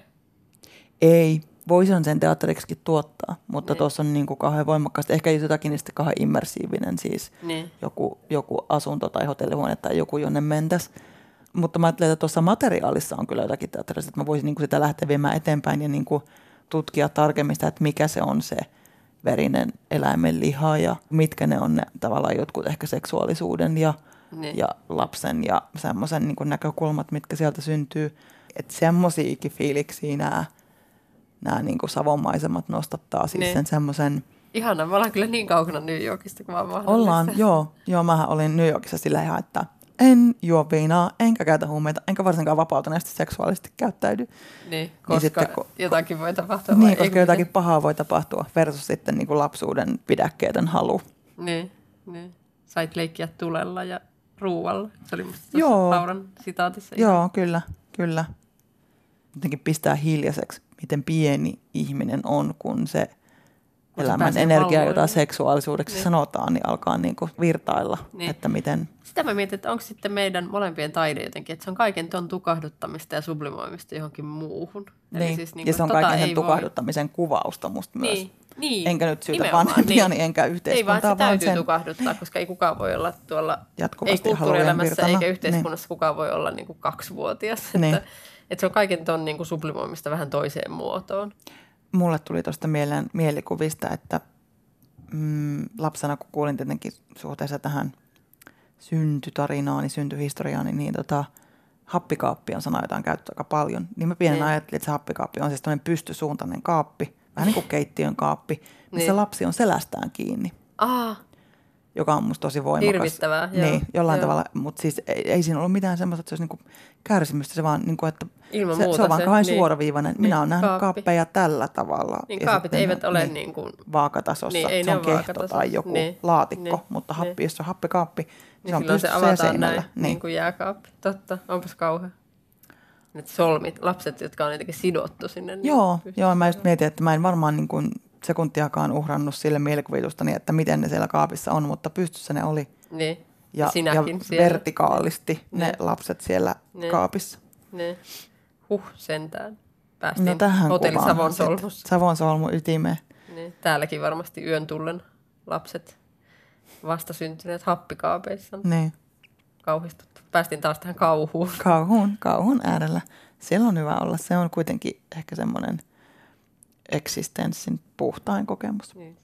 Ei, voisin sen teatteriksikin tuottaa, mutta Niin. tuossa on niin kuin kauhean voimakkaasti, ehkä jotakin niistä kauhean immersiivinen siis Niin. joku, joku asunto tai hotellihuone tai joku, jonne mentäs. Mutta mä ajattelen, että tuossa materiaalissa on kyllä jotakin teatterista, että mä voisin niin kuin sitä lähteä viemään eteenpäin ja niin kuin tutkia tarkemmin sitä, että mikä se on se verinen eläimen liha ja mitkä ne on ne tavallaan jotkut ehkä seksuaalisuuden ja, Niin. ja lapsen ja semmoisen niin näkökulmat, mitkä sieltä syntyy. Että semmoisiakin fiiliksiä nämä, nämä niin kuin savonmaisemat nostattaa siis Niin. sen semmoisen – Ihana, me ollaan kyllä niin kaukana New Yorkista kuin vaan mahdollista. Ollaan, joo. Joo, mähän olin New Yorkissa sillä ihan, että en juo viinaa, enkä käytä huumeita, enkä varsinkaan vapautuneesti seksuaalisesti käyttäydy. Niin, koska sitten kun- jotakin voi tapahtua. Niin, koska kun jotakin pahaa voi tapahtua versus sitten niin kuin lapsuuden pidäkkeetön halu. Niin, niin. Sait leikkiä tulella ja ruualla. Se oli musta Joo. Lauran sitaatissa. ihan- Joo, kyllä, kyllä. Jotenkin pistää hiljaiseksi, miten pieni ihminen on, kun se Kun elämän energia, valloilleen. jota seksuaalisuudeksi Niin. sanotaan, niin alkaa niin kuin virtailla, Niin. että miten... Sitä mä mietin, että onko sitten meidän molempien taide jotenkin, että se on kaiken ton tukahduttamista ja sublimoimista johonkin muuhun. Niin. siis ja se on tota kaiken sen ei voi- tukahduttamisen kuvausta musta myös. Niin, niin. Enkä nyt syytä nimenomaan, vanhempiani, enkä Ei vaan, yhteiskuntaa, se vaan täytyy sen- tukahduttaa, koska ei kukaan voi olla tuolla, ei Jatkuvasti kulttuurielämässä halujen eikä yhteiskunnassa kukaan voi olla niin kuin kaksivuotias. Niin. Että, että se on kaiken ton niin kuin sublimoimista vähän toiseen muotoon. mulle tuli tuosta mieleen mielikuvista, että mm, lapsena kun kuulin tietenkin suhteessa tähän syntytarinaani, syntyhistoriaani, niin tota, happikaappi on sana, jota on käytetty aika paljon. Niin mä pienen Niin. ajattelin, että se happikaappi on siis tämmöinen pystysuuntainen kaappi, vähän niin kuin keittiön kaappi, missä Niin. lapsi on selästään kiinni, Ah, joka on musta tosi voimakas. Hirvittävää, joo, Niin, jollain joo. tavalla, mutta siis ei, ei siinä ollut mitään semmoista, että se olisi niinku kärsimystä, se vaan niinku, että Ilman se, muuta se on vaan se, kauhean niin. suoraviivainen. Minä Niin, olen nähnyt kaappi. kaappeja tällä tavalla. niin Ja kaapit sitten eivät ne- ole niin niin kuin, vaakatasossa. Niin, ei se on kehto tai joku Niin, laatikko, niin, mutta happi, niin. jos se on happikaappi, niin, niin se on se pystyssä ja avataan seinällä. näin, niin. kuin jääkaappi. Totta, onpas kauhea. Ne solmit, lapset, jotka on jotenkin sidottu sinne. niin Joo, joo, mä just mietin, että mä en varmaan niin kuin sekuntiakaan uhrannut sille mielikuvitustani, että miten ne siellä kaapissa on, mutta pystyssä ne oli. Niin. Ja, ja sinäkin siellä. vertikaalisti ne Niin. lapset siellä Niin. kaapissa. Niin. Huh, sentään. Päästiin No tähän hotelli Savon. Savon solmu ytimeen. Niin. Täälläkin varmasti yön tullen lapset vastasyntyneet happikaapeissa. Niin. kauhistuttu. Päästiin taas tähän kauhuun. Kauhun, kauhun äärellä. Siellä on hyvä olla. Se on kuitenkin ehkä semmoinen eksistenssin puhtain kokemus. Niin.